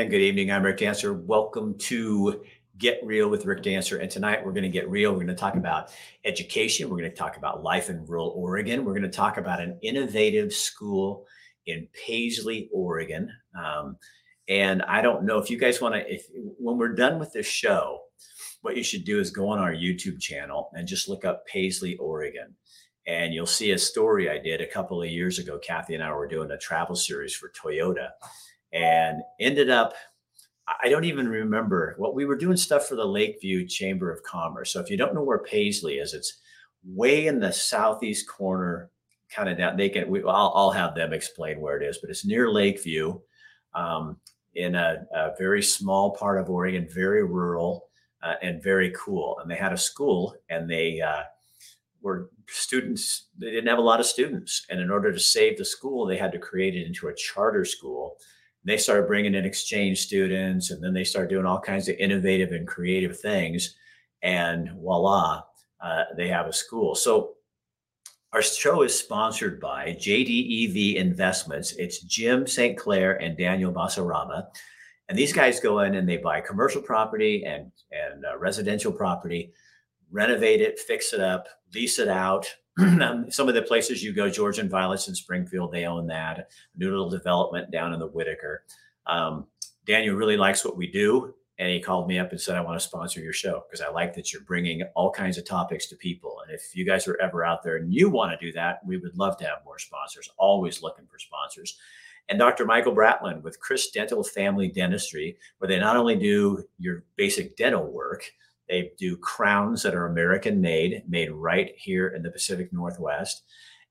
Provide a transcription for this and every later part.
and good evening. I'm Rick Dancer. Welcome to Get Real with Rick Dancer. And tonight we're going to get real. We're going to talk about education. We're going to talk about life in rural Oregon. We're going to talk about an innovative school in Paisley, Oregon. Um, and I don't know if you guys want to, if when we're done with this show, what you should do is go on our YouTube channel and just look up Paisley, Oregon. And you'll see a story I did a couple of years ago. Kathy and I were doing a travel series for Toyota and ended up I don't even remember what we were doing stuff for the Lakeview Chamber of Commerce. So if you don't know where Paisley is, it's way in the southeast corner, kind of down. They can, we, I'll, I'll have them explain where it is, but it's near Lakeview, um, in a, a, very small part of Oregon, very rural uh, and very cool. And they had a school, and they uh, were students. They didn't have a lot of students, and in order to save the school, they had to create it into a charter school they started bringing in exchange students and then they started doing all kinds of innovative and creative things. And voila uh, they have a school. So our show is sponsored by jdev investments. It's jim st clair and daniel basaraba and these guys go in and they buy commercial property and and uh, residential property renovate it fix it up lease it out some of the places you go, George and Violets in Springfield, they own that. New little development down in the Whitaker. Um, Daniel really likes what we do. And he called me up and said, I want to sponsor your show because I like that you're bringing all kinds of topics to people. And if you guys are ever out there and you want to do that, we would love to have more sponsors, always looking for sponsors. And Dr. Michael Bratland with Chris Dental Family Dentistry, where they not only do your basic dental work, they do crowns that are American made, made right here in the Pacific Northwest.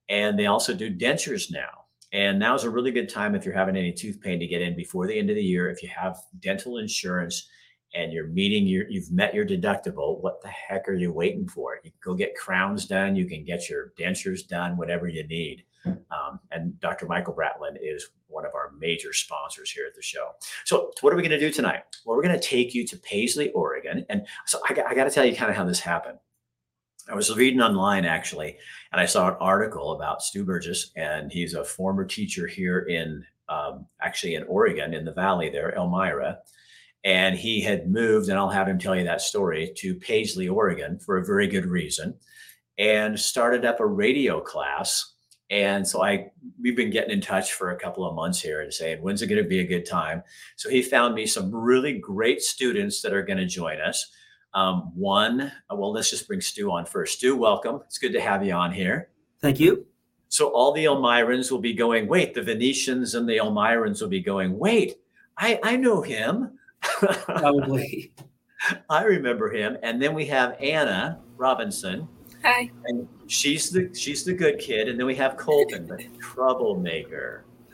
And they also do dentures now. And now is a really good time if you're having any tooth pain to get in before the end of the year. If you have dental insurance and you're meeting your, you've met your deductible, what the heck are you waiting for? You go get crowns done. You can get your dentures done, whatever you need. Um, and Dr. Michael Bratland is one of our major sponsors here at the show. So, what are we going to do tonight? Well, we're going to take you to Paisley, Oregon. And so, I, I got to tell you kind of how this happened. I was reading online actually, and I saw an article about Stu Burgess, and he's a former teacher here in um, actually in Oregon in the valley there, Elmira. And he had moved, and I'll have him tell you that story to Paisley, Oregon for a very good reason, and started up a radio class and so I we've been getting in touch for a couple of months here and saying, when's it going to be a good time? So he found me some really great students that are going to join us. Um, one, uh, well, let's just bring Stu on first. Stu, welcome. It's good to have you on here. Thank you. So all the Elmirans will be going, wait, the Venetians and the Elmirans will be going, wait, I, I know him. Probably. I remember him. And then we have Anna Robinson Hi. And she's the she's the good kid, and then we have Colton, the troublemaker.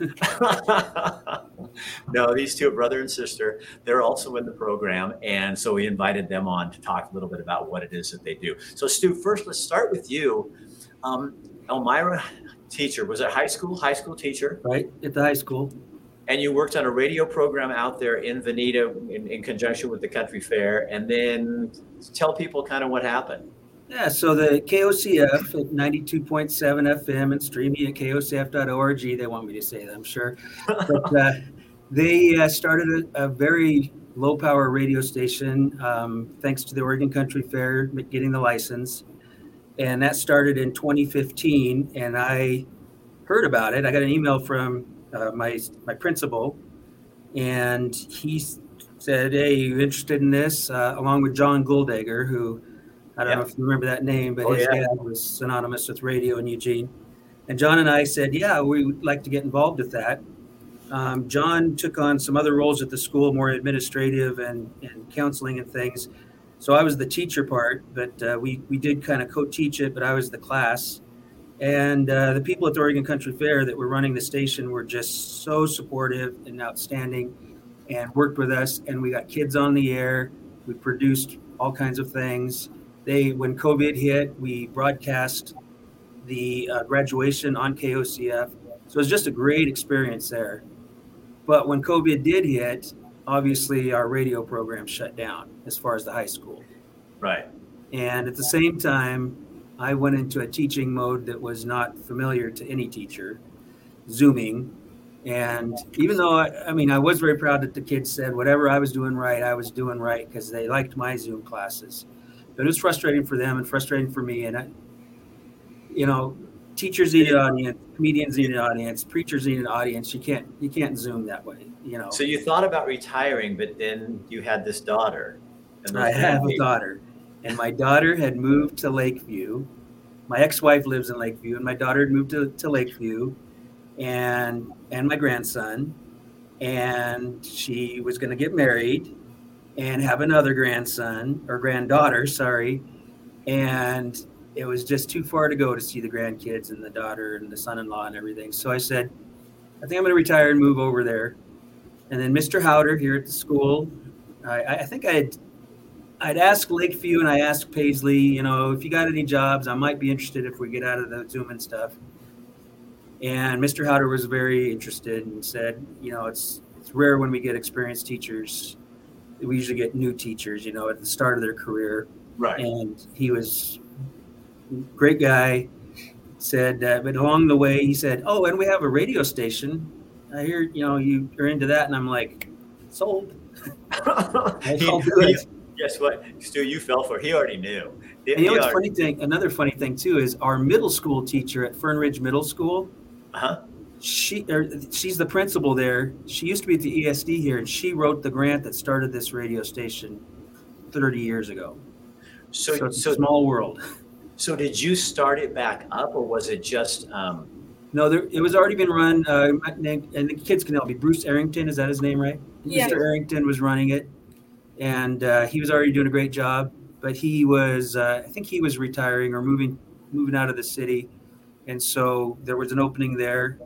no, these two are brother and sister. They're also in the program, and so we invited them on to talk a little bit about what it is that they do. So, Stu, first, let's start with you. Um, Elmira, teacher, was it high school? High school teacher, right at the high school. And you worked on a radio program out there in Veneta in, in conjunction with the country fair, and then tell people kind of what happened. Yeah, so the KOCF at 92.7 FM and streaming at kocf.org. They want me to say that, I'm sure. But uh, they uh, started a, a, very low power radio station um, thanks to the Oregon Country Fair getting the license. And that started in 2015. And I heard about it. I got an email from uh, my, my principal, and he said, Hey, you interested in this? Uh, along with John Goldegger, who I don't yep. know if you remember that name, but oh, his yeah. dad was synonymous with radio in Eugene. And John and I said, yeah, we would like to get involved with that. Um, John took on some other roles at the school, more administrative and, and counseling and things. So I was the teacher part, but uh, we, we did kind of co teach it, but I was the class. And uh, the people at the Oregon Country Fair that were running the station were just so supportive and outstanding and worked with us. And we got kids on the air. We produced all kinds of things they when COVID hit, we broadcast the uh, graduation on KOCF. So it was just a great experience there. But when COVID did hit, obviously our radio program shut down as far as the high school. Right. And at the same time, I went into a teaching mode that was not familiar to any teacher, Zooming. And even though I, I mean, I was very proud that the kids said whatever I was doing right, I was doing right because they liked my Zoom classes. But it was frustrating for them and frustrating for me. And I, you know, teachers need an audience, comedians need an audience, preachers need an audience. You can't you can't Zoom that way. You know. So you thought about retiring, but then you had this daughter. I have a daughter, and my daughter had moved to Lakeview. My ex-wife lives in Lakeview, and my daughter had moved to, to Lakeview, and and my grandson, and she was going to get married, and have another grandson or granddaughter. Sorry, and it was just too far to go to see the grandkids and the daughter and the son-in-law and everything. So I said, I think I'm going to retire and move over there. And then Mr. Howder here at the school, I, I think I had I'd asked Lakeview and I asked Paisley, you know, if you got any jobs, I might be interested if we get out of the Zoom and stuff. And Mr. Howder was very interested and said, you know, it's it's rare when we get experienced teachers. We usually get new teachers, you know, at the start of their career. Right. And he was great guy. Said, uh, but along the way, he said, "Oh, and we have a radio station. I hear you know you are into that." And I'm like, "Sold." he, guess what, Stu? You fell for. It. He already knew. He, you know, what's funny thing. Another funny thing too is our middle school teacher at Fern Ridge Middle School. Uh-huh. She, er, she's the principal there. She used to be at the ESD here, and she wrote the grant that started this radio station 30 years ago. So, so it's so, a small world. So did you start it back up, or was it just? Um... No, there, it was already been run. Uh, and the kids can help me. Bruce Arrington is that his name, right? Yeah. Mr. Arrington was running it, and uh, he was already doing a great job. But he was, uh, I think, he was retiring or moving moving out of the city, and so there was an opening there.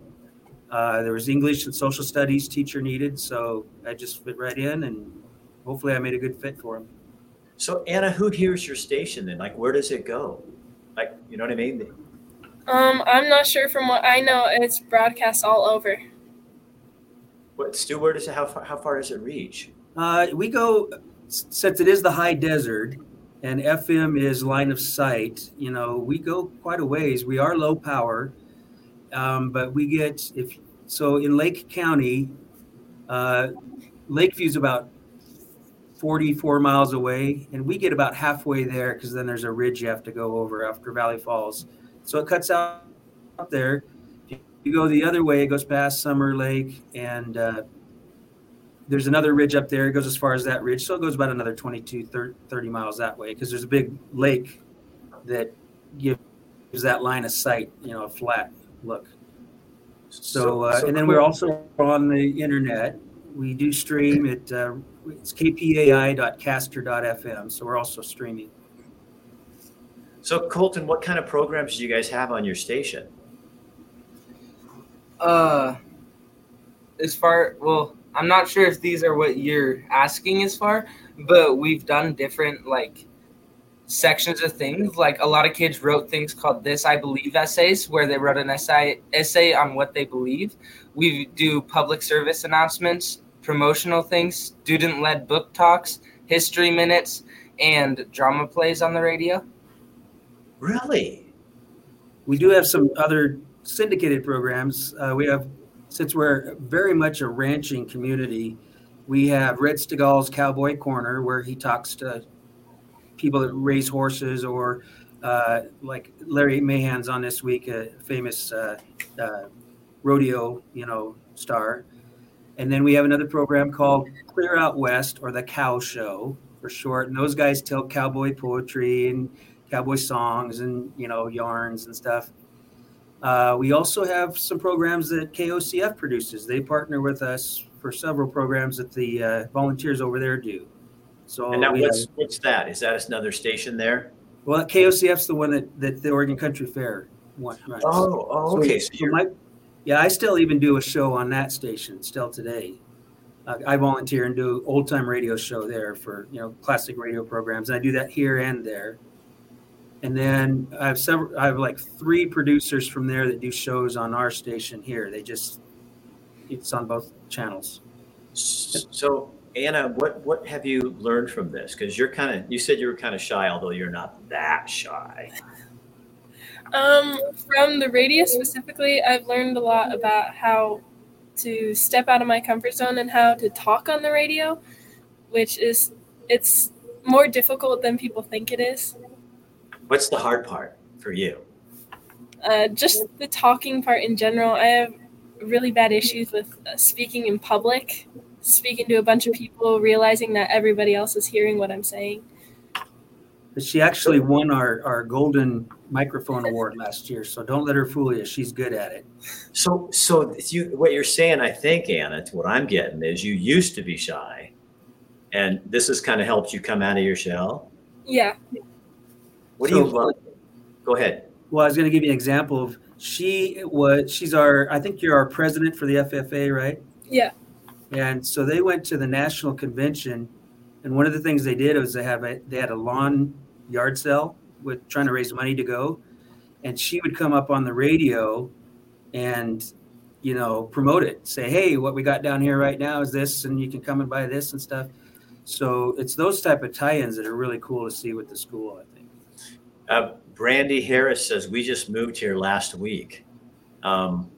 Uh, there was English and social studies teacher needed, so I just fit right in, and hopefully, I made a good fit for him. So Anna, who hears your station then? Like, where does it go? Like, you know what I mean? Um, I'm not sure. From what I know, it's broadcast all over. What, Stu? Where does it? How far? How far does it reach? Uh, we go since it is the high desert, and FM is line of sight. You know, we go quite a ways. We are low power, um, but we get if so in Lake County. Uh, Lakeview's about 44 miles away, and we get about halfway there because then there's a ridge you have to go over after Valley Falls. So it cuts out up there. You go the other way, it goes past Summer Lake, and uh, there's another ridge up there. It goes as far as that ridge. So it goes about another 22, 30 miles that way because there's a big lake that gives that line of sight, you know, a flat look. So, uh, and then we're also on the internet. We do stream at uh, it's kpai.caster.fm. So we're also streaming. So Colton, what kind of programs do you guys have on your station? Uh, as far well, I'm not sure if these are what you're asking as far, but we've done different like sections of things. Like a lot of kids wrote things called "This I Believe" essays, where they wrote an essay essay on what they believe. We do public service announcements promotional things, student led book talks, history minutes, and drama plays on the radio. Really? We do have some other syndicated programs. Uh, we have, since we're very much a ranching community, we have Red Steagall's Cowboy Corner, where he talks to people that raise horses, or uh, like Larry Mahan's on this week, a famous uh, uh rodeo, you know, star. And then we have another program called Clear Out West or the Cow Show for short. And those guys tell cowboy poetry and cowboy songs and, you know, yarns and stuff. Uh, we also have some programs that KOCF produces. They partner with us for several programs that the uh, volunteers over there do. So and now what's, have, what's that? Is that another station there? Well, KOCF's the one that, that the Oregon Country Fair runs. Oh, oh okay. So, so my, yeah, I still even do a show on that station still today. Uh, I volunteer and do old time radio show there for you know classic radio programs. And I do that here and there. And then I have several. I have like three producers from there that do shows on our station here. They just it's on both channels. So Anna, what what have you learned from this? Because you're kind of you said you were kind of shy, although you're not that shy. Um, from the radio specifically, I've learned a lot about how to step out of my comfort zone and how to talk on the radio, which is it's more difficult than people think it is. What's the hard part for you? Uh, just the talking part in general. I have really bad issues with uh, speaking in public, speaking to a bunch of people, realizing that everybody else is hearing what I'm saying. She actually won our, our golden microphone award last year, so don't let her fool you. She's good at it. So, so you, what you're saying, I think, Anna, to what I'm getting is you used to be shy, and this has kind of helped you come out of your shell. Yeah. What do you love? Uh, Go ahead. Well, I was going to give you an example of she was she's our I think you're our president for the FFA, right? Yeah. And so they went to the national convention, and one of the things they did was they have a they had a lawn yard sale with trying to raise money to go, and she would come up on the radio, and you know promote it, say, hey, what we got down here right now is this, and you can come and buy this and stuff. So it's those type of tie-ins that are really cool to see with the school. I think. Uh, Brandy Harris says we just moved here last week. Um,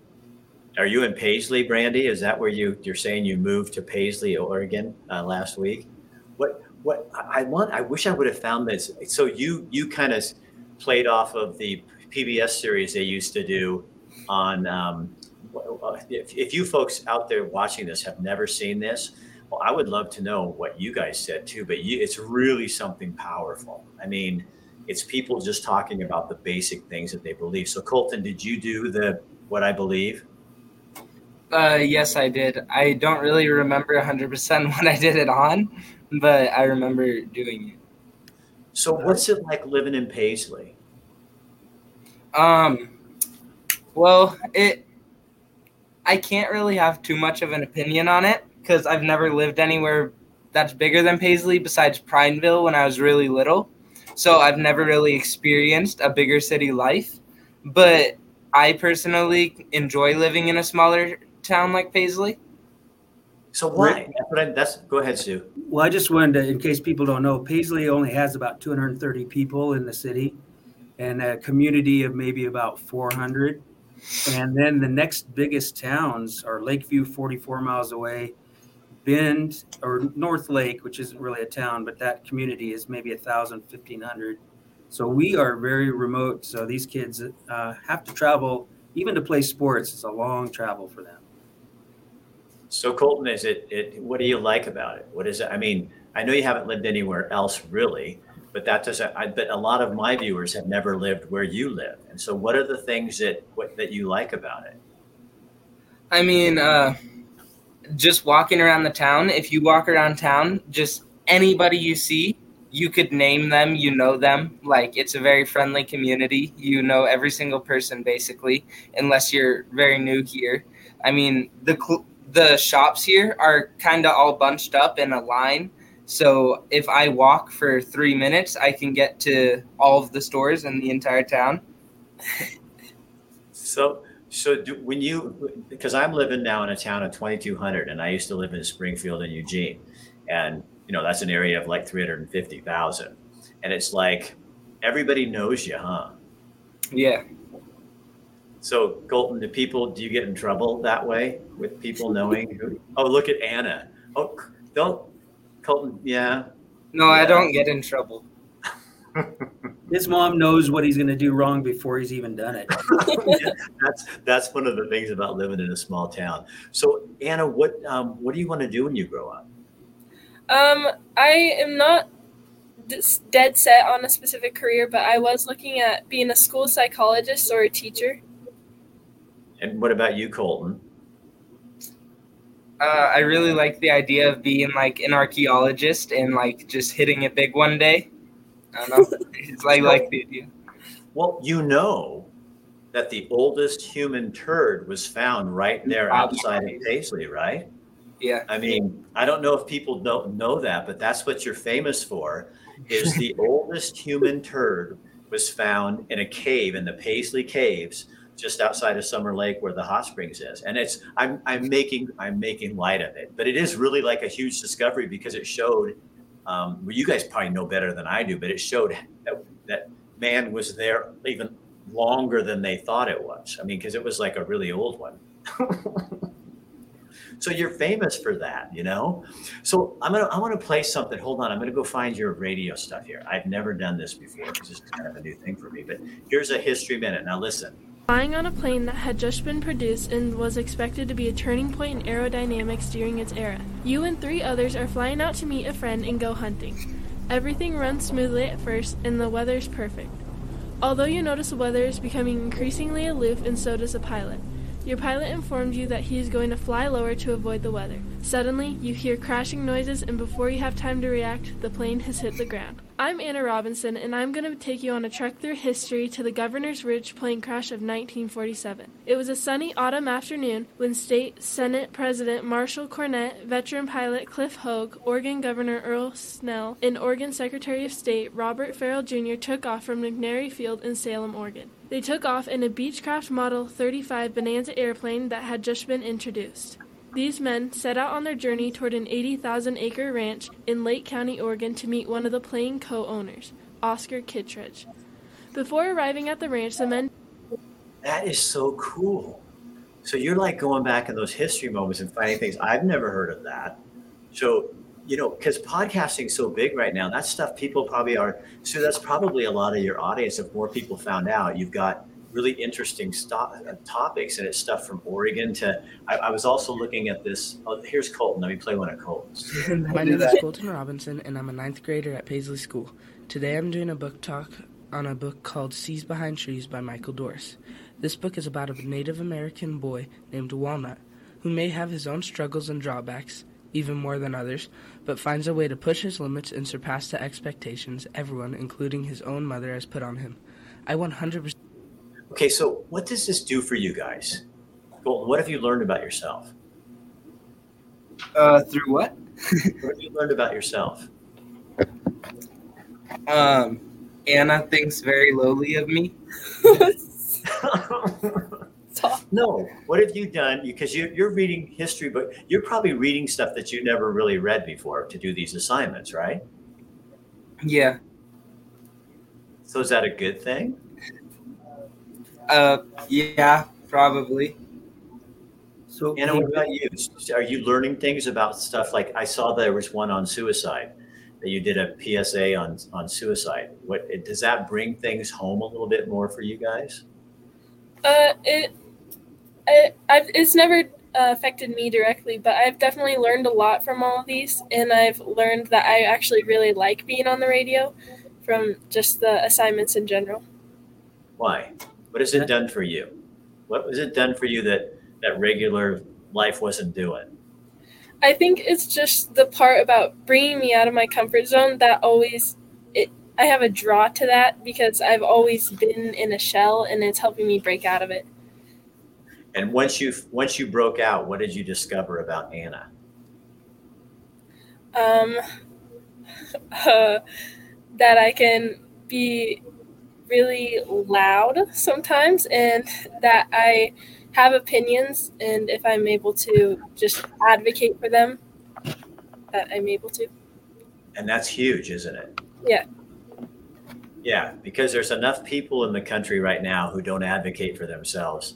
are you in Paisley, Brandy? Is that where you you're saying you moved to Paisley, Oregon, uh, last week? What what I want? I wish I would have found this. So you you kind of played off of the PBS series they used to do on. Um, if, if you folks out there watching this have never seen this, well, I would love to know what you guys said too. But you, it's really something powerful. I mean it's people just talking about the basic things that they believe. So Colton, did you do the what I believe? Uh, yes, I did. I don't really remember 100% what I did it on, but I remember doing it. So what's it like living in Paisley? Um, well, it. I can't really have too much of an opinion on it because I've never lived anywhere that's bigger than Paisley besides Prineville when I was really little. So I've never really experienced a bigger city life. But I personally enjoy living in a smaller town like Paisley. So why? That's that's go ahead, Sue. Well, I just wanted to, in case people don't know, Paisley only has about 230 people in the city and a community of maybe about 400. And then the next biggest towns are Lakeview, 44 miles away, Bend or North Lake, which isn't really a town, but that community is maybe 1,000, 1,500. So we are very remote. So these kids uh, have to travel, even to play sports, it's a long travel for them. So Colton, is it it what do you like about it? What is it? I mean, I know you haven't lived anywhere else really, but that doesn't I bet a lot of my viewers have never lived where you live. And so what are the things that what that you like about it? I mean, uh, just walking around the town, if you walk around town, just anybody you see, you could name them, you know them. Like it's a very friendly community. You know every single person basically, unless you're very new here. I mean, the cl- the shops here are kind of all bunched up in a line. So if I walk for three minutes, I can get to all of the stores in the entire town. So so do, when you because I'm living now in a town of 2200 and I used to live in Springfield and Eugene and you know that's an area of like 350,000 and it's like everybody knows you, huh? Yeah. So Colton, do people do you get in trouble that way with people knowing who? Oh, look at Anna. Oh, don't Colton. Yeah. No, I don't get in trouble. His mom knows what he's going to do wrong before he's even done it. that's that's one of the things about living in a small town. So Anna, what um, what do you want to do when you grow up? Um, I am not dead set on a specific career, but I was looking at being a school psychologist or a teacher. And what about you, Colton? Uh, I really like the idea of being like an archaeologist and like just hitting it big one day. I don't know. it's like like the idea. Well, you know that the oldest human turd was found right there outside of Paisley, right? Yeah. I mean, I don't know if people don't know that, but that's what you're famous for. Is the oldest human turd was found in a cave in the Paisley Caves, just outside of Summer Lake, where the hot springs is. And it's I'm I'm making I'm making light of it, but it is really like a huge discovery because it showed. Um, well, you guys probably know better than I do, but it showed that, that man was there even longer than they thought it was. I mean, because it was like a really old one. So you're famous for that, you know? So I'm gonna I want to play something. Hold on, I'm gonna go find your radio stuff here. I've never done this before this is kind of a new thing for me. But here's a history minute. Now listen. Flying on a plane that had just been produced and was expected to be a turning point in aerodynamics during its era. You and three others are flying out to meet a friend and go hunting. Everything runs smoothly at first, and the weather is perfect. Although you notice the weather is becoming increasingly aloof, and so does the pilot. Your pilot informed you that he is going to fly lower to avoid the weather. Suddenly, you hear crashing noises, and before you have time to react, the plane has hit the ground. I'm Anna Robinson, and I'm going to take you on a trek through history to the Governor's Ridge plane crash of 1947. It was a sunny autumn afternoon when State Senate President Marshall Cornett, veteran pilot Cliff Hogue, Oregon Governor Earl Snell, and Oregon Secretary of State Robert Farrell Jr. took off from McNary Field in Salem, Oregon. They took off in a Beechcraft Model 35 Bonanza airplane that had just been introduced. These men set out on their journey toward an 80,000 acre ranch in Lake County, Oregon to meet one of the plane co owners, Oscar Kittredge. Before arriving at the ranch, the men. That is so cool. So you're like going back in those history moments and finding things. I've never heard of that. So, you know, because podcasting's so big right now, that's stuff people probably are. So that's probably a lot of your audience. If more people found out, you've got really interesting st- uh, topics, and it's stuff from Oregon to. I, I, was also looking at this. Oh, here's Colton. Let me play one of Colton's. My name is Colton Robinson, and I'm a ninth grader at Paisley School. Today, I'm doing a book talk on a book called Sees Behind Trees by Michael Dorris. This book is about a Native American boy named Walnut who may have his own struggles and drawbacks, even more than others, but finds a way to push his limits and surpass the expectations everyone, including his own mother, has put on him. I 100% Okay, so what does this do for you guys? Colton, what have you learned about yourself? Uh, through what? what have you learned about yourself? Um, Anna thinks very lowly of me. no, what have you done? Because you, you're reading history, but you're probably reading stuff that you never really read before to do these assignments, right? Yeah. So is that a good thing? Uh, yeah, probably. So, Anna, what about you? Are you learning things about stuff like I saw there was one on suicide that you did a PSA on on suicide. What does that bring things home a little bit more for you guys? Uh, it, it I've, it's never uh, affected me directly, but I've definitely learned a lot from all of these, and I've learned that I actually really like being on the radio from just the assignments in general. Why? What has it done for you? What was it done for you that that regular life wasn't doing? I think it's just the part about bringing me out of my comfort zone that always it I have a draw to that because I've always been in a shell and it's helping me break out of it. And once you once you broke out, what did you discover about Anna? Um uh, that I can be really loud sometimes and that I have opinions and if I'm able to just advocate for them that I'm able to. And that's huge, isn't it? Yeah. Yeah, because there's enough people in the country right now who don't advocate for themselves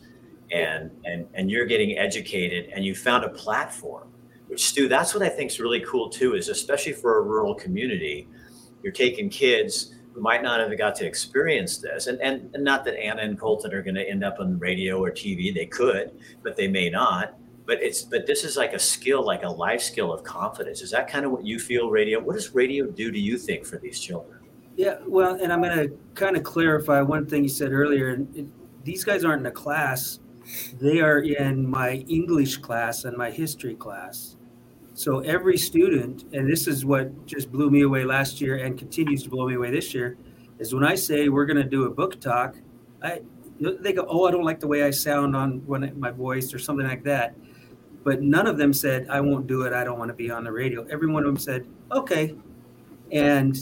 and and and you're getting educated and you found a platform. Which Stu, that's what I think is really cool too, is especially for a rural community, you're taking kids who might not have got to experience this. And, and, and not that Anna and Colton are going to end up on radio or TV. They could, but they may not. But it's but this is like a skill, like a life skill of confidence. Is that kind of what you feel radio? What does radio do, do you think, for these children? Yeah, well, and I'm going to kind of clarify one thing you said earlier. These guys aren't in a class; they are in my English class and my history class. So every student, and this is what just blew me away last year and continues to blow me away this year, is when I say we're going to do a book talk, I they go, oh, I don't like the way I sound on when my voice or something like that. But none of them said, I won't do it. I don't want to be on the radio. Every one of them said, okay. And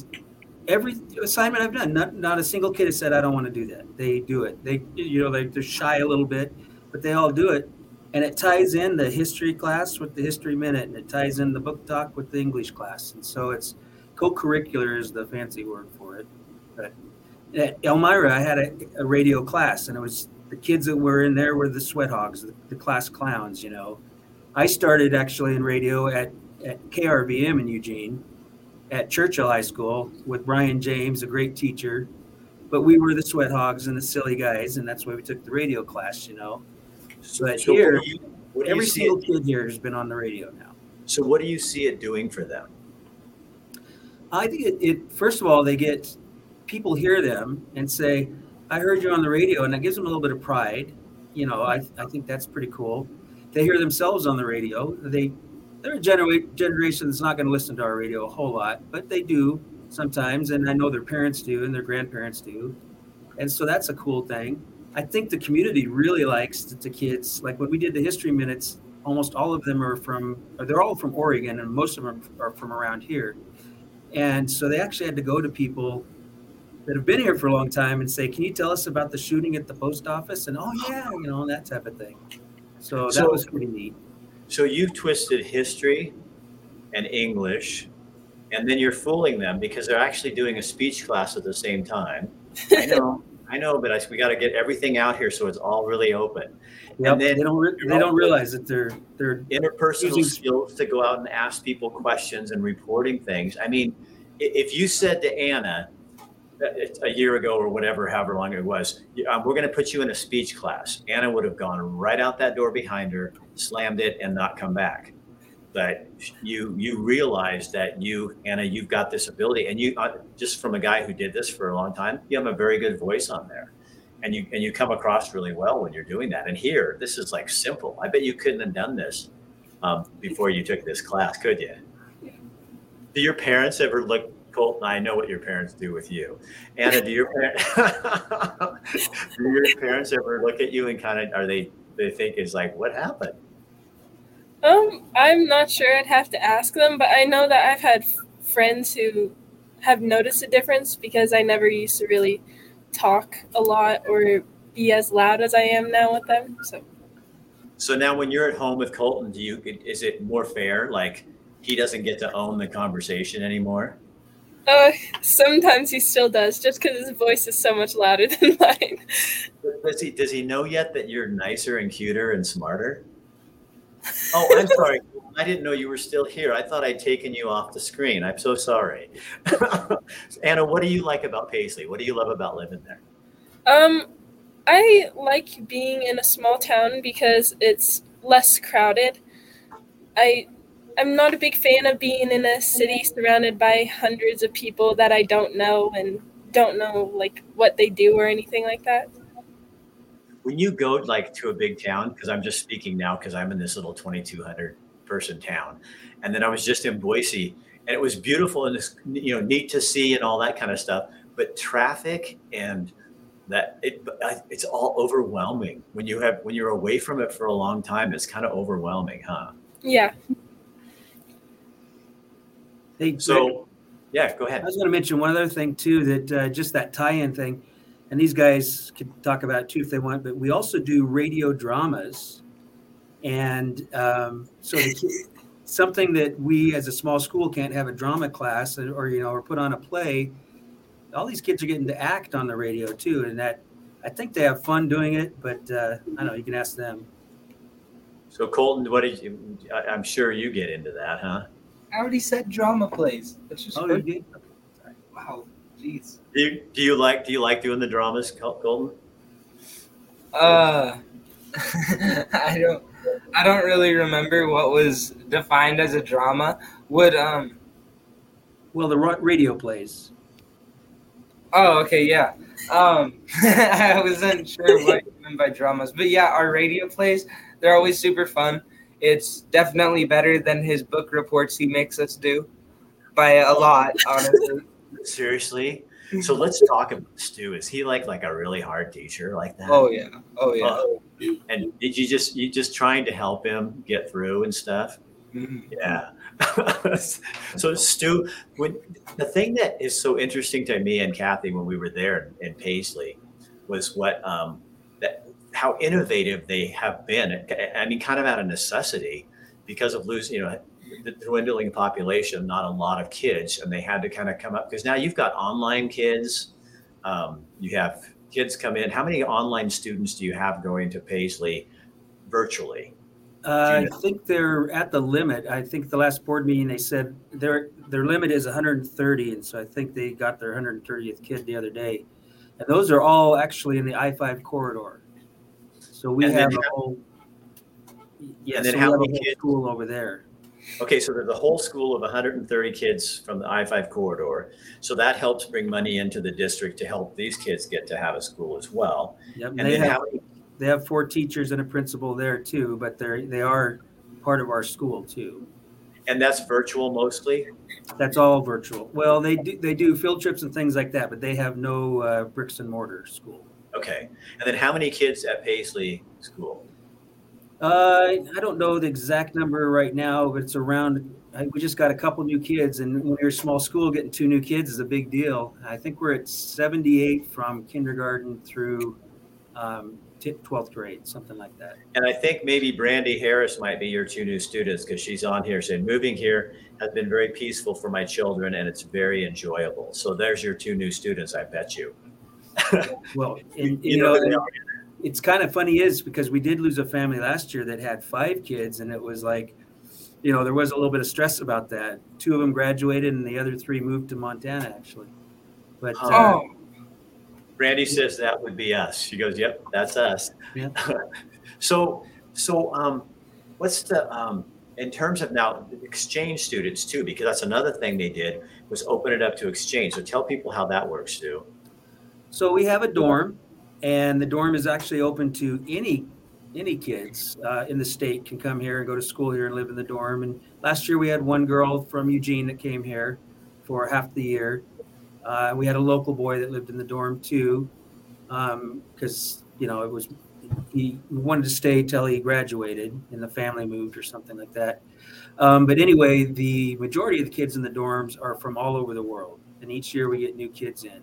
every assignment I've done, not, not a single kid has said, I don't want to do that. They do it. They, you know, they, they're shy a little bit, but they all do it and it ties in the history class with the history minute and it ties in the book talk with the english class and so it's co-curricular is the fancy word for it but at elmira i had a, a radio class and it was the kids that were in there were the sweat hogs the, the class clowns you know I started actually in radio at, at KRVM in Eugene at Churchill High School with Brian James, a great teacher. But we were the sweat hogs and the silly guys, and that's why we took the radio class, you know. But So here, you, every single it, kid here has been on the radio now. so what do you see it doing for them? I think it, it first of all, they get people hear them and say, I heard you on the radio, and that gives them a little bit of pride. You know, I, I think that's pretty cool. They hear themselves on the radio. They they're a genera- generation that's not going to listen to our radio a whole lot, but they do sometimes, and I know their parents do and their grandparents do, and so that's a cool thing. I think the community really likes the, the kids. Like when we did the history minutes, almost all of them are from, they're all from Oregon, and most of them are from around here. And so they actually had to go to people that have been here for a long time and say, "Can you tell us about the shooting at the post office?" And oh yeah, you know that type of thing. So that So- was pretty neat. So you've twisted history and English, and then you're fooling them because they're actually doing a speech class at the same time. I know, I know, but I, we got to get everything out here so it's all really open. Yep, then they don't re- they don't realize that they're they're Interpersonal Using- skills to go out and ask people questions and reporting things. I mean, if you said to Anna uh, a year ago or whatever, however long it was, um, we're going to put you in a speech class, Anna would have gone right out that door behind her, slammed it, and not come back. But you you realize that you Anna, you've got this ability, and you uh, just from a guy who did this for a long time, you have a very good voice on there, and you and you come across really well when you're doing that. And here, this is like simple. I bet you couldn't have done this um, before you took this class, could you? Do your parents ever look? Colton, I know what your parents do with you. Anna, do your parents do your parents ever look at you and kind of are they they think is like what happened? Um, I'm not sure. I'd have to ask them, but I know that I've had f- friends who have noticed a difference because I never used to really talk a lot or be as loud as I am now with them. So So now when you're at home with Colton, do you is it more fair? Like he doesn't get to own the conversation anymore? uh, sometimes he still does, just because his voice is so much louder than mine. Does he does he know yet that you're nicer and cuter and smarter? Oh, I'm sorry. I didn't know you were still here. I thought I'd taken you off the screen. I'm so sorry. Anna, what do you like about Paisley? What do you love about living there? Um, I like being in a small town because it's less crowded. I I'm not a big fan of being in a city surrounded by hundreds of people that I don't know and don't know like what they do or anything like that. When you go like to a big town, because I'm just speaking now because I'm in this little 2,200 person town, and then I was just in Boise, and it was beautiful and it's you know neat to see and all that kind of stuff. But traffic and that it it's all overwhelming when you have when you're away from it for a long time. It's kind of overwhelming, huh? Yeah. they So, yeah, go ahead. I was going to mention one other thing too that uh, just that tie-in thing, and these guys can talk about it too if they want. But we also do radio dramas, and um, so the something that we as a small school can't have a drama class or, or you know or put on a play. All these kids are getting to act on the radio too, and that I think they have fun doing it. But uh, I don't know. You can ask them. So, Colton, what did you? I- I'm sure you get into that, huh? I already said drama plays. That's just Oh, you did? wow. Jeez. Do you, do you like do you like doing the dramas, Col- Colton? Uh, I don't. I don't really remember what was defined as a drama. Would um. Well, the radio plays. Oh, okay, yeah. Um, I wasn't sure what you meant by dramas, but yeah, our radio plays. They're always super fun. It's definitely better than his book reports he makes us do, by a lot, honestly. Seriously? So let's talk about Stu. Is he like like a really hard teacher like that? Oh yeah. Oh yeah. Uh, and did you just you just trying to help him get through and stuff? Mhm. Yeah. so Stu, when the thing that is so interesting to me and Kathy when we were there in Paisley was what um, that how innovative they have been. I mean, kind of out of necessity because of losing, you know, the dwindling population, not a lot of kids, and they had to kind of come up because now you've got online kids. Um, you have kids come in. How many online students do you have going to Paisley virtually? Uh, I think they're at the limit. I think the last board meeting they said their their limit is 130, and so I think they got their 130th kid the other day. And those are all actually in the I-5 corridor. So we And have a whole yeah, and then so how we have a many whole kids- school over there. Okay, so there's a whole school of 130 kids from the I-5 corridor. So that helps bring money into the district to help these kids get to have a school as well. Yep. And they then have many, they have four teachers and a principal there too, but they're they are part of our school too. and that's virtual mostly? That's all virtual. Well, they do they do field trips and things like that, but they have no uh, bricks and mortar school. Okay. And then how many kids at Paisley School? Uh, I don't know the exact number right now, but it's around. I, we just got a couple new kids, and when you're a small school, getting two new kids is a big deal. I think we're at 78 from kindergarten through um, t- 12th grade, something like that. And I think maybe Brandy Harris might be your two new students because she's on here saying moving here has been very peaceful for my children and it's very enjoyable. So there's your two new students, I bet you. Well, and, You you know know, who they and are. it's kind of funny is because we did lose a family last year that had five kids, and it was like, you know, there was a little bit of stress about that. Two of them graduated, and the other three moved to Montana actually. But uh, Oh, Brandy says that would be us. She goes, "Yep, that's us." Yeah. so, so um, what's the um, in terms of now exchange students too? Because that's another thing they did was open it up to exchange. So tell people how that works, too So we have a dorm, and the dorm is actually open to any any kids uh, in the state can come here and go to school here and live in the dorm. And last year we had one girl from Eugene that came here for half the year. Uh, we had a local boy that lived in the dorm too, because you know it was he wanted to stay till he graduated and the family moved or something like that. Um, but anyway, the majority of the kids in the dorms are from all over the world, and each year we get new kids in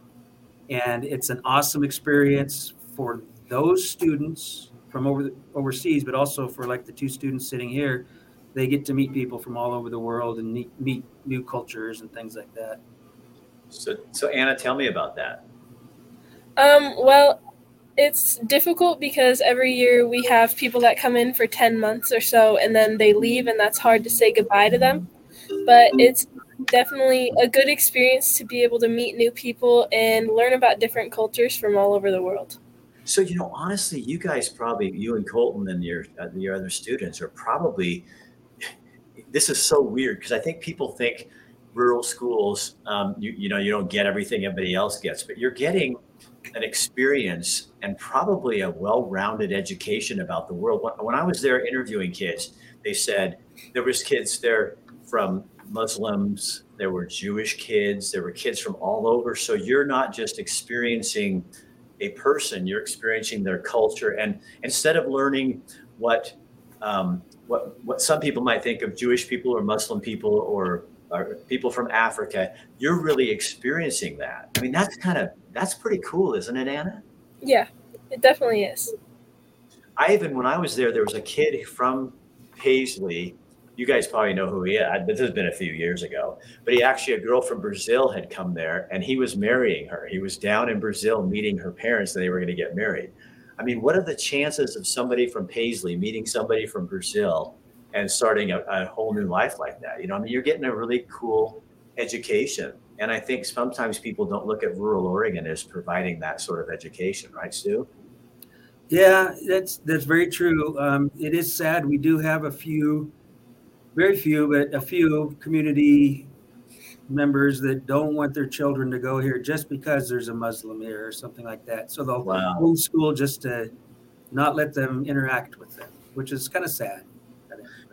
and it's an awesome experience for those students from over overseas, but also for like the two students sitting here. They get to meet people from all over the world and meet, meet new cultures and things like that. So, so Anna, tell me about that. Um, well, it's difficult because every year we have people that come in for 10 months or so and then they leave, and that's hard to say goodbye to them. But it's definitely a good experience to be able to meet new people and learn about different cultures from all over the world. So you know, honestly, you guys probably you and Colton and your uh, your other students are probably. This is so weird because I think people think rural schools, um, you you know, you don't get everything everybody else gets, but you're getting an experience and probably a well-rounded education about the world. When, when I was there interviewing kids, they said there was kids there from Muslims, there were Jewish kids, there were kids from all over. So you're not just experiencing a person, you're experiencing their culture. And instead of learning what um, what what some people might think of Jewish people or Muslim people or, or people from Africa, you're really experiencing that. I mean, that's kind of that's pretty cool, isn't it, Anna? Yeah, it definitely is. I even when I was there, there was a kid from Paisley. You guys probably know who he is. This has been a few years ago, but he actually a girl from Brazil had come there, and he was marrying her. He was down in Brazil meeting her parents, and they were going to get married. I mean, what are the chances of somebody from Paisley meeting somebody from Brazil and starting a, a whole new life like that? You know, I mean, you're getting a really cool education, and I think sometimes people don't look at rural Oregon as providing that sort of education, right, Stu? Yeah, that's that's very true. Um, it is sad. We do have a few, very few, but a few community members that don't want their children to go here just because there's a Muslim here or something like that. So they'll Wow. homeschool just to not let them interact with them, which is kind of sad.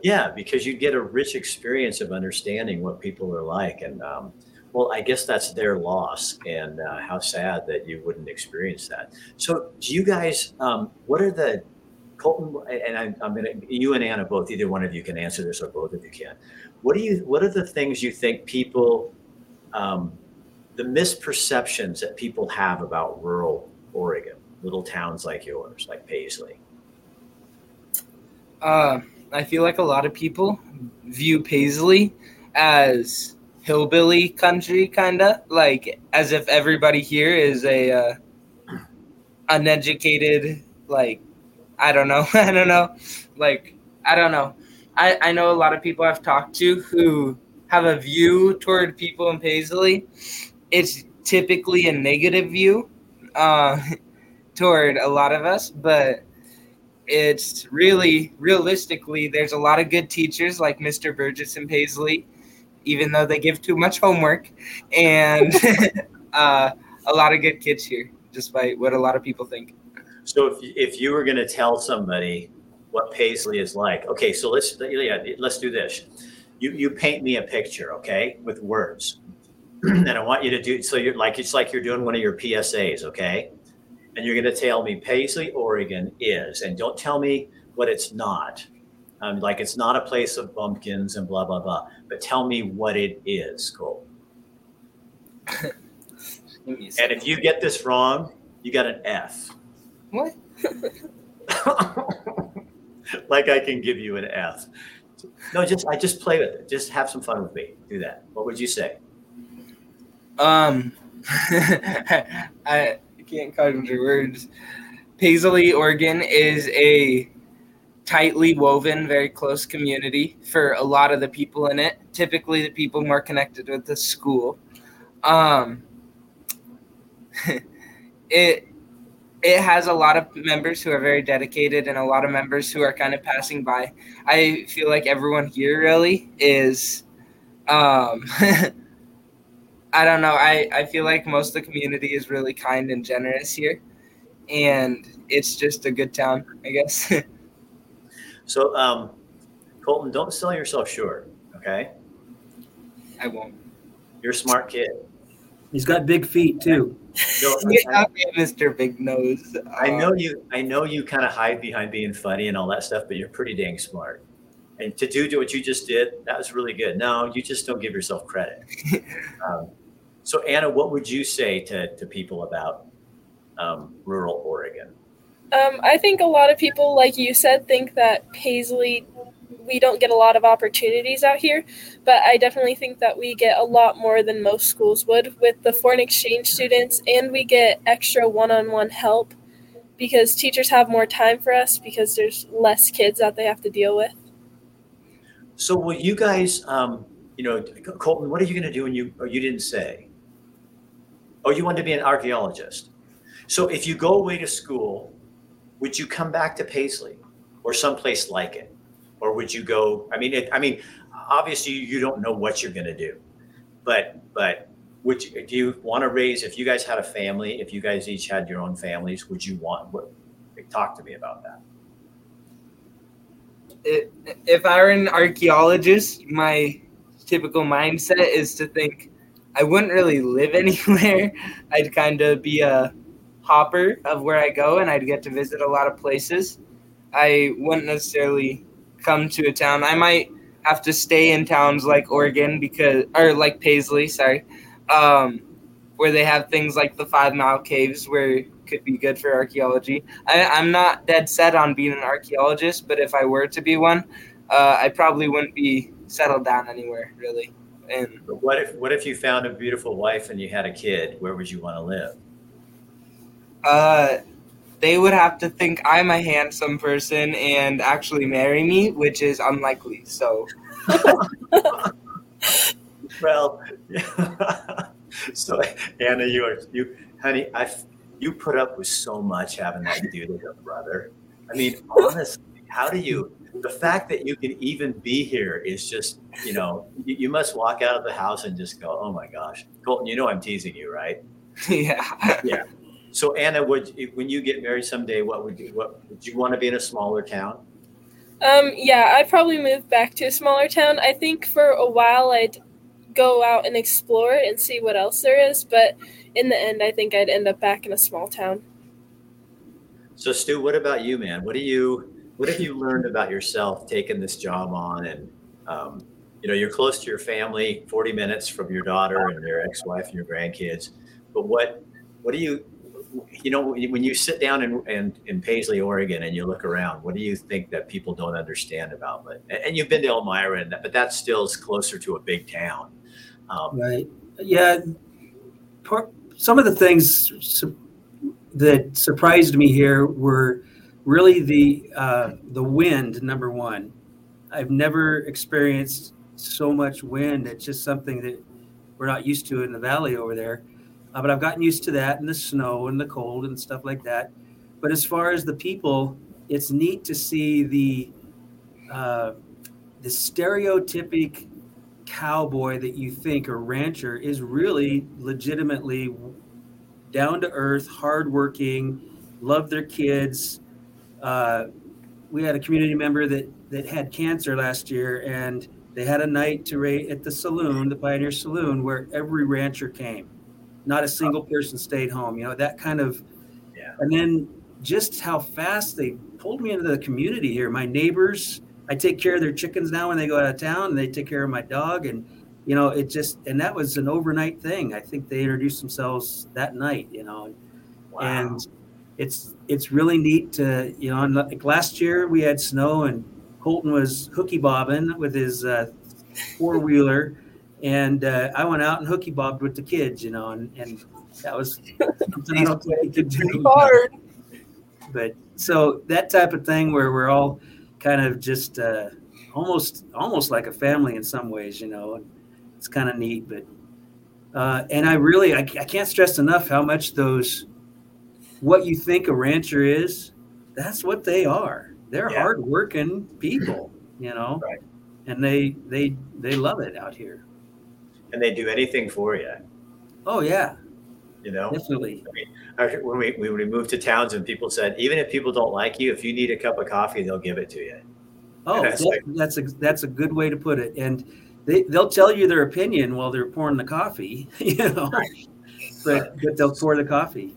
Yeah, because you get a rich experience of understanding what people are like, and um, well, I guess that's their loss, and uh, how sad that you wouldn't experience that. So, do you guys? Um, what are the Colton and I, I'm gonna you and Anna both. Either one of you can answer this, or both of you can. What do you? What are the things you think people, um, the misperceptions that people have about rural Oregon, little towns like yours, like Paisley? uh, I feel like a lot of people view Paisley as hillbilly country, kind of like as if everybody here is a uh, uneducated, like I don't know, I don't know, like I don't know. I, I know a lot of people I've talked to who have a view toward people in Paisley. It's typically a negative view uh, toward a lot of us, but it's really realistically, there's a lot of good teachers like Mr. Burgess and Paisley, even though they give too much homework, and uh, a lot of good kids here, despite what a lot of people think. So if, if you were going to tell somebody what Paisley is like, okay, so let's yeah, let's do this. You you paint me a picture, okay, with words, and I want you to do so. You're like it's like you're doing one of your PSAs, okay, and you're going to tell me Paisley, Oregon is, and don't tell me what it's not. Um, like it's not a place of bumpkins and blah blah blah, but tell me what it is, Cole. and if you get this wrong, you got an F. What? like I can give you an F. No, just I just play with it. Just have some fun with me. Do that. What would you say? Um, I can't conjure words. Paisley, Oregon is a tightly woven, very close community for a lot of the people in it. Typically, the people more connected with the school. Um, it it has a lot of members who are very dedicated and a lot of members who are kind of passing by. I feel like everyone here really is um I don't know. I, I feel like most of the community is really kind and generous here. And it's just a good town, I guess. so um Colton, don't sell yourself short, okay? I won't. You're a smart kid. He's got big feet too. No, yeah, Mr. Big Nose. I know um, you. I know you kind of hide behind being funny and all that stuff, but you're pretty dang smart. And to do what you just did, that was really good. No, you just don't give yourself credit. um, so, Anna, what would you say to to people about um, rural Oregon? Um, I think a lot of people, like you said, think that Paisley we don't get a lot of opportunities out here, but I definitely think that we get a lot more than most schools would with the foreign exchange students, and we get extra one on one help because teachers have more time for us because there's less kids that they have to deal with. So, will you guys, um, you know, Colton, what are you going to do when you, oh, you didn't say? Oh, you want to be an archaeologist. So, if you go away to school, would you come back to Paisley or someplace like it? Or would you go? I mean, it, I mean, obviously you don't know what you're going to do, but but would you, do you want to raise? If you guys had a family, if you guys each had your own families, would you want? What, talk to me about that. if I were an archaeologist, my typical mindset is to think I wouldn't really live anywhere. I'd kind of be a hopper of where I go and I'd get to visit a lot of places. I wouldn't necessarily come to a town. I might have to stay in towns like Oregon because, or like Paisley, sorry, um, where they have things like the Five Mile Caves, where it could be good for archaeology. I, I'm not dead set on being an archaeologist, but if I were to be one, uh, I probably wouldn't be settled down anywhere really. And but what if what if you found a beautiful wife and you had a kid? Where would you want to live? Uh, they would have to think I'm a handsome person and actually marry me, which is unlikely. So. well, so Anna, you are you, honey. I you put up with so much having that dude as a brother. I mean, honestly, how do you? The fact that you can even be here is just, you know, you, you must walk out of the house and just go, "Oh my gosh, Colton, you know I'm teasing you, right?" yeah. Yeah. So Anna, would when you get married someday, what would you what would you want to be in a smaller town? Um, yeah, I'd probably move back to a smaller town. I think for a while I'd go out and explore and see what else there is, but in the end, I think I'd end up back in a small town. So Stu, what about you, man? What do you what have you learned about yourself taking this job on and um, you know you're close to your family 40 minutes from your daughter and your ex-wife and your grandkids but what what do you you know, when you sit down in, in, in, Paisley, Oregon, and you look around, what do you think that people don't understand about it? And you've been to Elmira, and that, but that still is closer to a big town. Um, right. Yeah. Part, some of the things su- that surprised me here were really the uh, the wind number one. I've never experienced so much wind. It's just something that we're not used to in the valley over there. Uh, but I've gotten used to that and the snow and the cold and stuff like that. But as far as the people, it's neat to see the uh, the stereotypic cowboy that you think or rancher is really legitimately down to earth, hardworking, love their kids. Uh, we had a community member that that had cancer last year, and they had a night to rate at the saloon, the Pioneer Saloon, where every rancher came. Not a single person stayed home. You know that kind of, Yeah. and then just how fast they pulled me into the community here. My neighbors, I take care of their chickens now when they go out of town, and they take care of my dog, and you know it just and that was an overnight thing. I think they introduced themselves that night. You know, Wow. and it's it's really neat to you know like last year we had snow and colton was hooky bobbing with his uh, four-wheeler and uh, i went out and hooky bobbed with the kids you know and, and that was something i don't think you could do hard. but so that type of thing where we're all kind of just uh, almost almost like a family in some ways you know it's kind of neat but uh, and i really I, I can't stress enough how much those what you think a rancher is that's what they are they're Yeah. hardworking people you know Right. and they they they love it out here and they do anything for you. oh yeah You know, definitely I- mean, when we when we moved to Townsend, people said even if people don't like you, if you need a cup of coffee, they'll give it to you. Oh, That's that- that's a that's a good way to put it. And they they'll tell you their opinion while they're pouring the coffee, you know. But but they'll pour the coffee.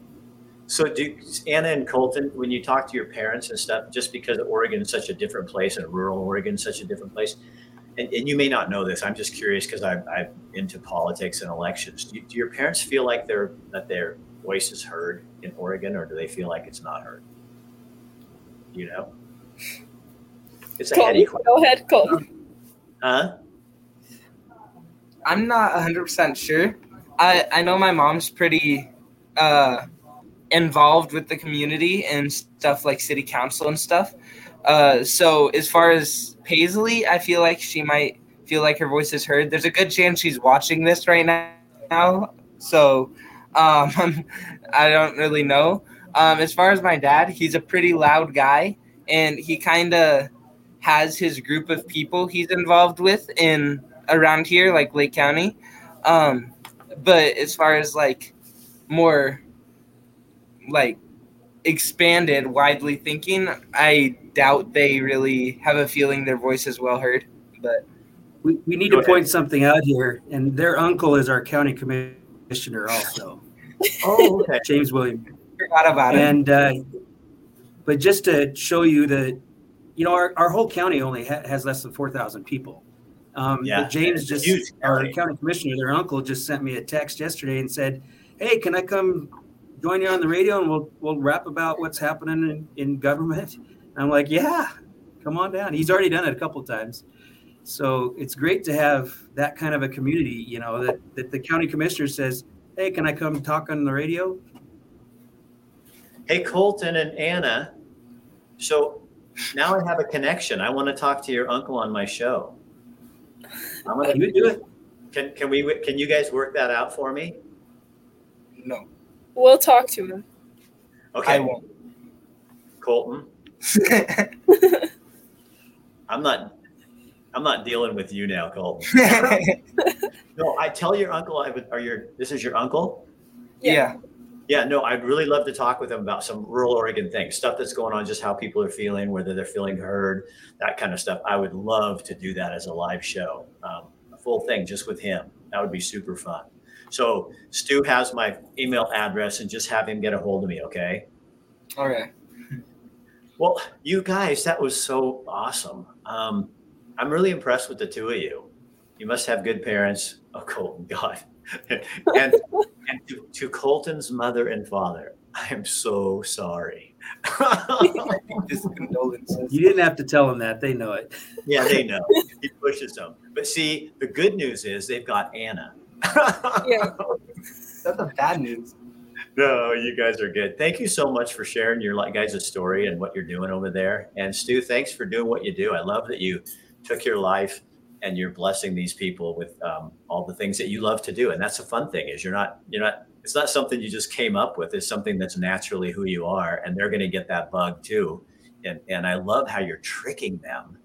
So, do Anna and Colton, when you talk to your parents and stuff, just because Oregon is such a different place and rural Oregon is such a different place, and, and you may not know this, I'm just curious because I'm, I'm into politics and elections. Do, do your parents feel like they're that their voice is heard in Oregon, or do they feel like it's not heard? You know, it's a heady Colton, question, go ahead, Colton. huh? I'm not 100% sure. I, I know my mom's pretty uh, involved with the community and stuff like city council and stuff. Uh, so as far as Paisley, I feel like she might feel like her voice is heard. There's a good chance she's watching this right now. So um, I don't really know. Um, as far as my dad, he's a pretty loud guy, and he kind of has his group of people he's involved with in around here, like Lake County. Um, but as far as like more like expanded, widely thinking, I doubt they really have a feeling their voice is well heard. But We, we need to point something out here, and their uncle is our county commissioner also, Oh, okay. James William. forgot about it. And uh, but just to show you that, you know, our, our whole county only ha- has less than four thousand people. Um, Yeah, but James just our county. county commissioner, their uncle, just sent me a text yesterday and said, "Hey, can I come join you on the radio and we'll we'll rap about what's happening in, in government?" And I'm like, "Yeah, come on down." He's already done it a couple times. So it's great to have that kind of a community, you know, that, that the county commissioner says, Hey, can I come talk on the radio? Hey, Colton and Anna. So now I have a connection. I want to talk to your uncle on my show. I'm gonna You do it. Can can we can you guys work that out for me? no, We'll talk to him. Okay, I won't. Colton. I'm not. I'm not dealing with you now, Colton. No, I tell your uncle I would. Are your this is your uncle? yeah. Yeah, no, I'd really love to talk with him about some rural Oregon things, stuff that's going on, just how people are feeling, whether they're feeling heard, that kind of stuff. I would love to do that as a live show, um, a full thing just with him. That would be super fun. So Stu has my email address, and just have him get a hold of me, okay? All right. Well, you guys, that was so awesome. Um, I'm really impressed with the two of you. You must have good parents. Oh, Colton, God. and and to, to Colton's mother and father, I am so sorry. You didn't have to tell them that; they know it. yeah, they know. He pushes them. But see, the good news is they've got Anna. Yeah. That's the bad news. no, you guys are good. Thank you so much for sharing your like guys' story and what you're doing over there. And Stu, thanks for doing what you do. I love that you took your life and you're blessing these people with um, all the things that you love to do. And that's a fun thing is you're not you're not it's not something you just came up with. It's something that's naturally who you are, and they're going to get that bug too. And and I love how you're tricking them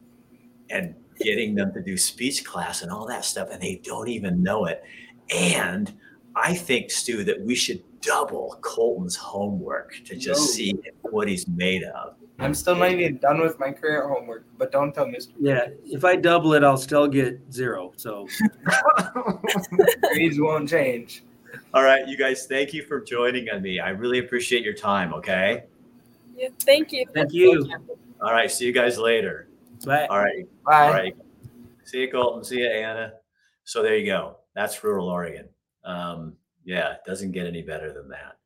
and getting them to do speech class and all that stuff, and they don't even know it. And I think, Stu, that we should double Colton's homework to just no. see what he's made of. I'm still not even done with my current homework, but don't tell Mr. Yeah, if I double it, I'll still get zero. So grades won't change. All right, you guys, thank you for joining on me. I really appreciate your time. Okay. Yeah, thank you. Thank you. All right, see you guys later. Bye. All right. Bye. All right. See you, Colton. See you, Anna. So there you go. That's rural Oregon. Um, yeah, it doesn't get any better than that.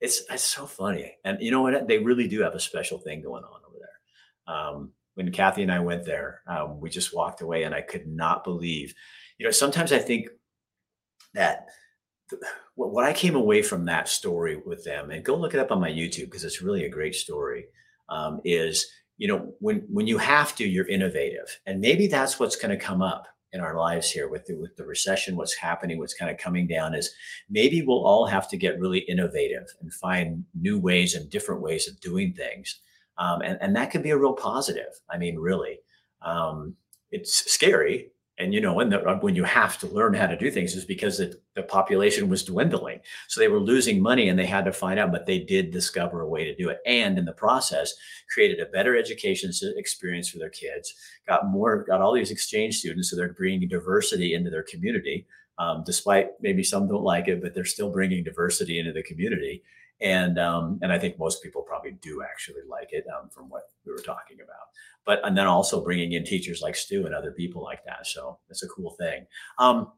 It's it's so funny, and you know what? They really do have a special thing going on over there. Um, when Kathy and I went there, um, we just walked away, and I could not believe. You know, sometimes I think that what I came away from that story with them, and go look it up on my YouTube because it's really a great story. Um, is you know when when you have to, you're innovative, and maybe that's what's going to come up in our lives here with the, with the recession. What's happening? What's kind of coming down is maybe we'll all have to get really innovative and find new ways and different ways of doing things, um, and and that could be a real positive. I mean, really, um, it's scary and you know when the, when you have to learn how to do things is because the, the population was dwindling. So they were losing money and they had to find out but they did discover a way to do it. And in the process created a better education experience for their kids got more got all these exchange students so they're bringing diversity into their community um, despite maybe some don't like it but they're still bringing diversity into the community and um, and I think most people probably do actually like it um, from what we were talking about. But and then also bringing in teachers like Stu and other people like that. So it's a cool thing. Um,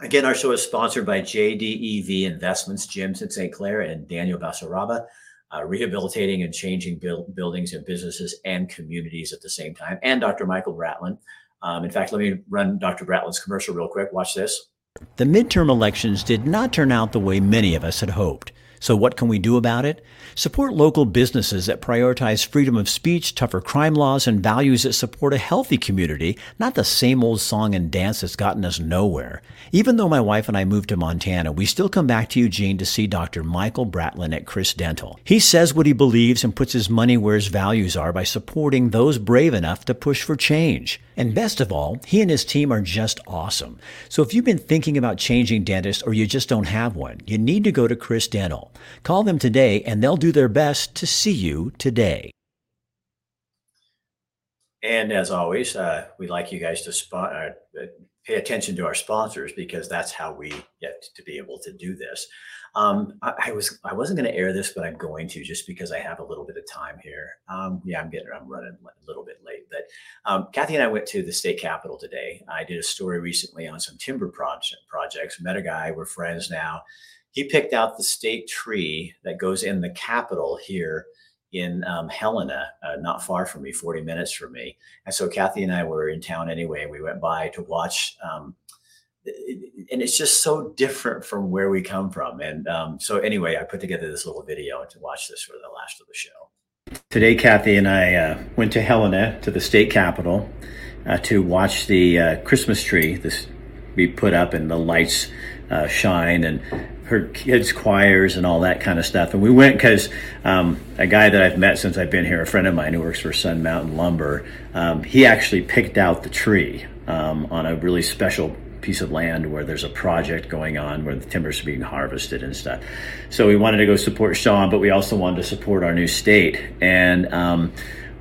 again, our show is sponsored by JDEV Investments, Gyms in St. Clair, and Daniel Basaraba. Uh, rehabilitating and changing build, buildings and businesses and communities at the same time, and Dr. Michael Bratlin. Um, in fact, let me run Dr. Bratlin's commercial real quick. Watch this. The midterm elections did not turn out the way many of us had hoped. So, what can we do about it? Support local businesses that prioritize freedom of speech, tougher crime laws, and values that support a healthy community, not the same old song and dance that's gotten us nowhere. Even though my wife and I moved to Montana, we still come back to Eugene to see Dr. Michael Bratlin at Chris Dental. He says what he believes and puts his money where his values are by supporting those brave enough to push for change. And best of all, he and his team are just awesome. So if you've been thinking about changing dentists or you just don't have one, you need to go to Chris Dental. Call them today and they'll do their best to see you today. And as always, uh, we'd like you guys to spot, uh, pay attention to our sponsors because that's how we get to be able to do this. Um, I, I, was I wasn't going to air this, but I'm going to just because I have a little bit of time here. Um, yeah, I'm getting I'm running a little bit late, but um, Kathy and I went to the state capitol today. I did a story recently on some timber project projects. Met a guy. We're friends now. He picked out the state tree that goes in the capitol here in um, Helena, uh, not far from me, 40 minutes from me. And so Kathy and I were in town anyway. We went by to watch um, and it's just so different from where we come from. And um, so, anyway, I put together this little video to watch this for the last of the show. Today, Kathy and I uh, went to Helena, to the state capitol, uh, to watch the uh, Christmas tree this be put up and the lights uh, shine and her kids' choirs and all that kind of stuff. And we went because um, a guy that I've met since I've been here, a friend of mine who works for Sun Mountain Lumber, um, he actually picked out the tree um, on a really special piece of land where there's a project going on where the timber's are being harvested and stuff. So we wanted to go support Sean, but we also wanted to support our new state. And um,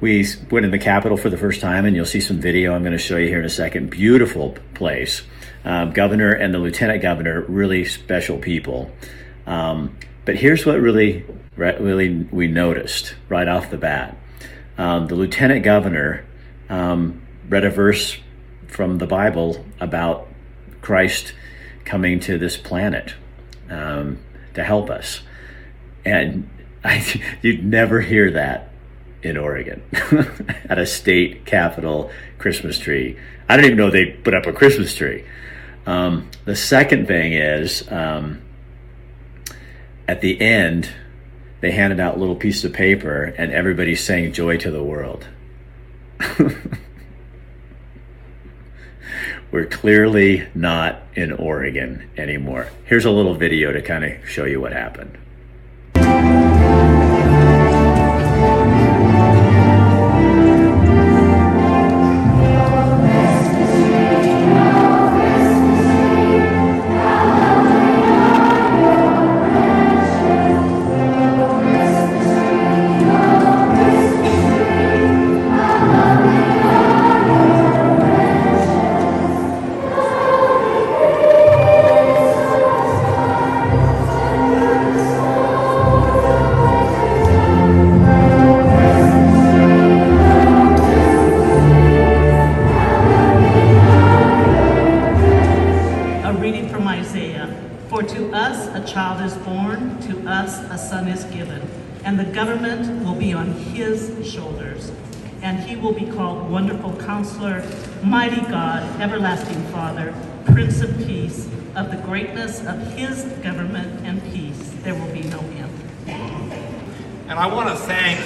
we went in the Capitol for the first time, and you'll see some video I'm going to show you here in a second. Beautiful place. Um, governor and the lieutenant governor, really special people. Um, but here's what really, really we noticed right off the bat. Um, the lieutenant governor um, read a verse from the Bible about Christ coming to this planet um, to help us. And I, you'd never hear that in Oregon at a state capitol Christmas tree. I don't even know they put up a Christmas tree. Um, the second thing is, um, at the end, they handed out little pieces of paper and everybody sang Joy to the World. We're clearly not in Oregon anymore. Here's a little video to kind of show you what happened. Everlasting Father, Prince of Peace. Of the greatness of his government and peace, there will be no end. And I want to thank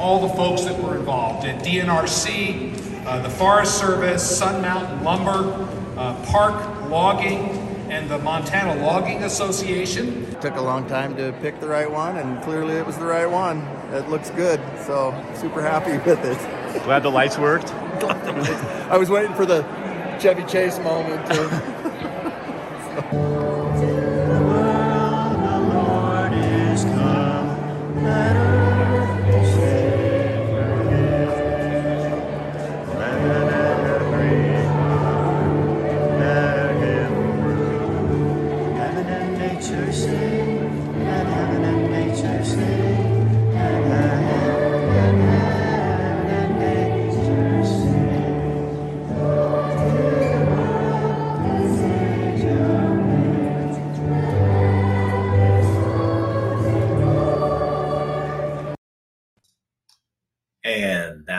all the folks that were involved at DNRC, uh, the Forest Service, Sun Mountain Lumber, uh, Park Logging, and the Montana Logging Association. It Took a long time to pick the right one, and clearly it was the right one. It looks good, so super happy with it. Glad the lights worked. I was waiting for the Chevy Chase moment.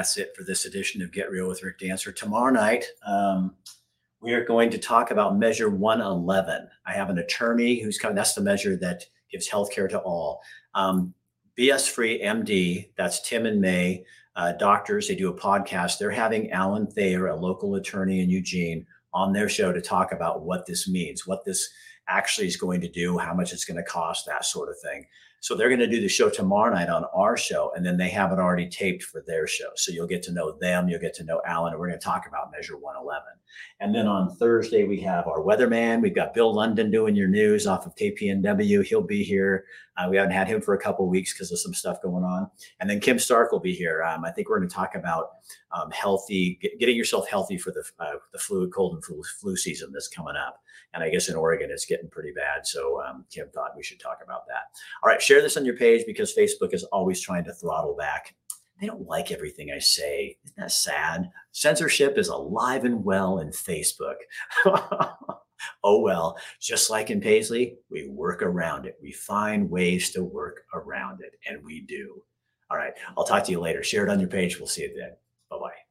that's it for this edition of Get Real with Rick Dancer. Tomorrow night, um, we are going to talk about Measure 111. I have an attorney who's coming. That's the measure that gives health care to all. Um, BS Free MD, that's Tim and May, uh, doctors. They do a podcast. They're having Alan Thayer, a local attorney in Eugene, on their show to talk about what this means, what this actually is going to do, how much it's going to cost, that sort of thing. So they're going to do the show tomorrow night on our show, and then they have it already taped for their show. So you'll get to know them, you'll get to know Alan, and we're going to talk about Measure 111. And then on Thursday we have our weatherman. We've got Bill London doing your news off of KPNW. He'll be here. Uh, we haven't had him for a couple weeks because of some stuff going on. And then Kim Stark will be here. Um, I think we're going to talk about um, healthy, get, getting yourself healthy for the uh, the flu, cold and flu, flu season that's coming up. And I guess in Oregon it's getting pretty bad. So um, Kim thought we should talk about that. All right, share this on your page because Facebook is always trying to throttle back. They don't like everything I say. Isn't that sad? Censorship is alive and well in Facebook. oh well, just like in Paisley, we work around it. We find ways to work around it, and we do. All right, I'll talk to you later. Share it on your page. We'll see you then. Bye bye.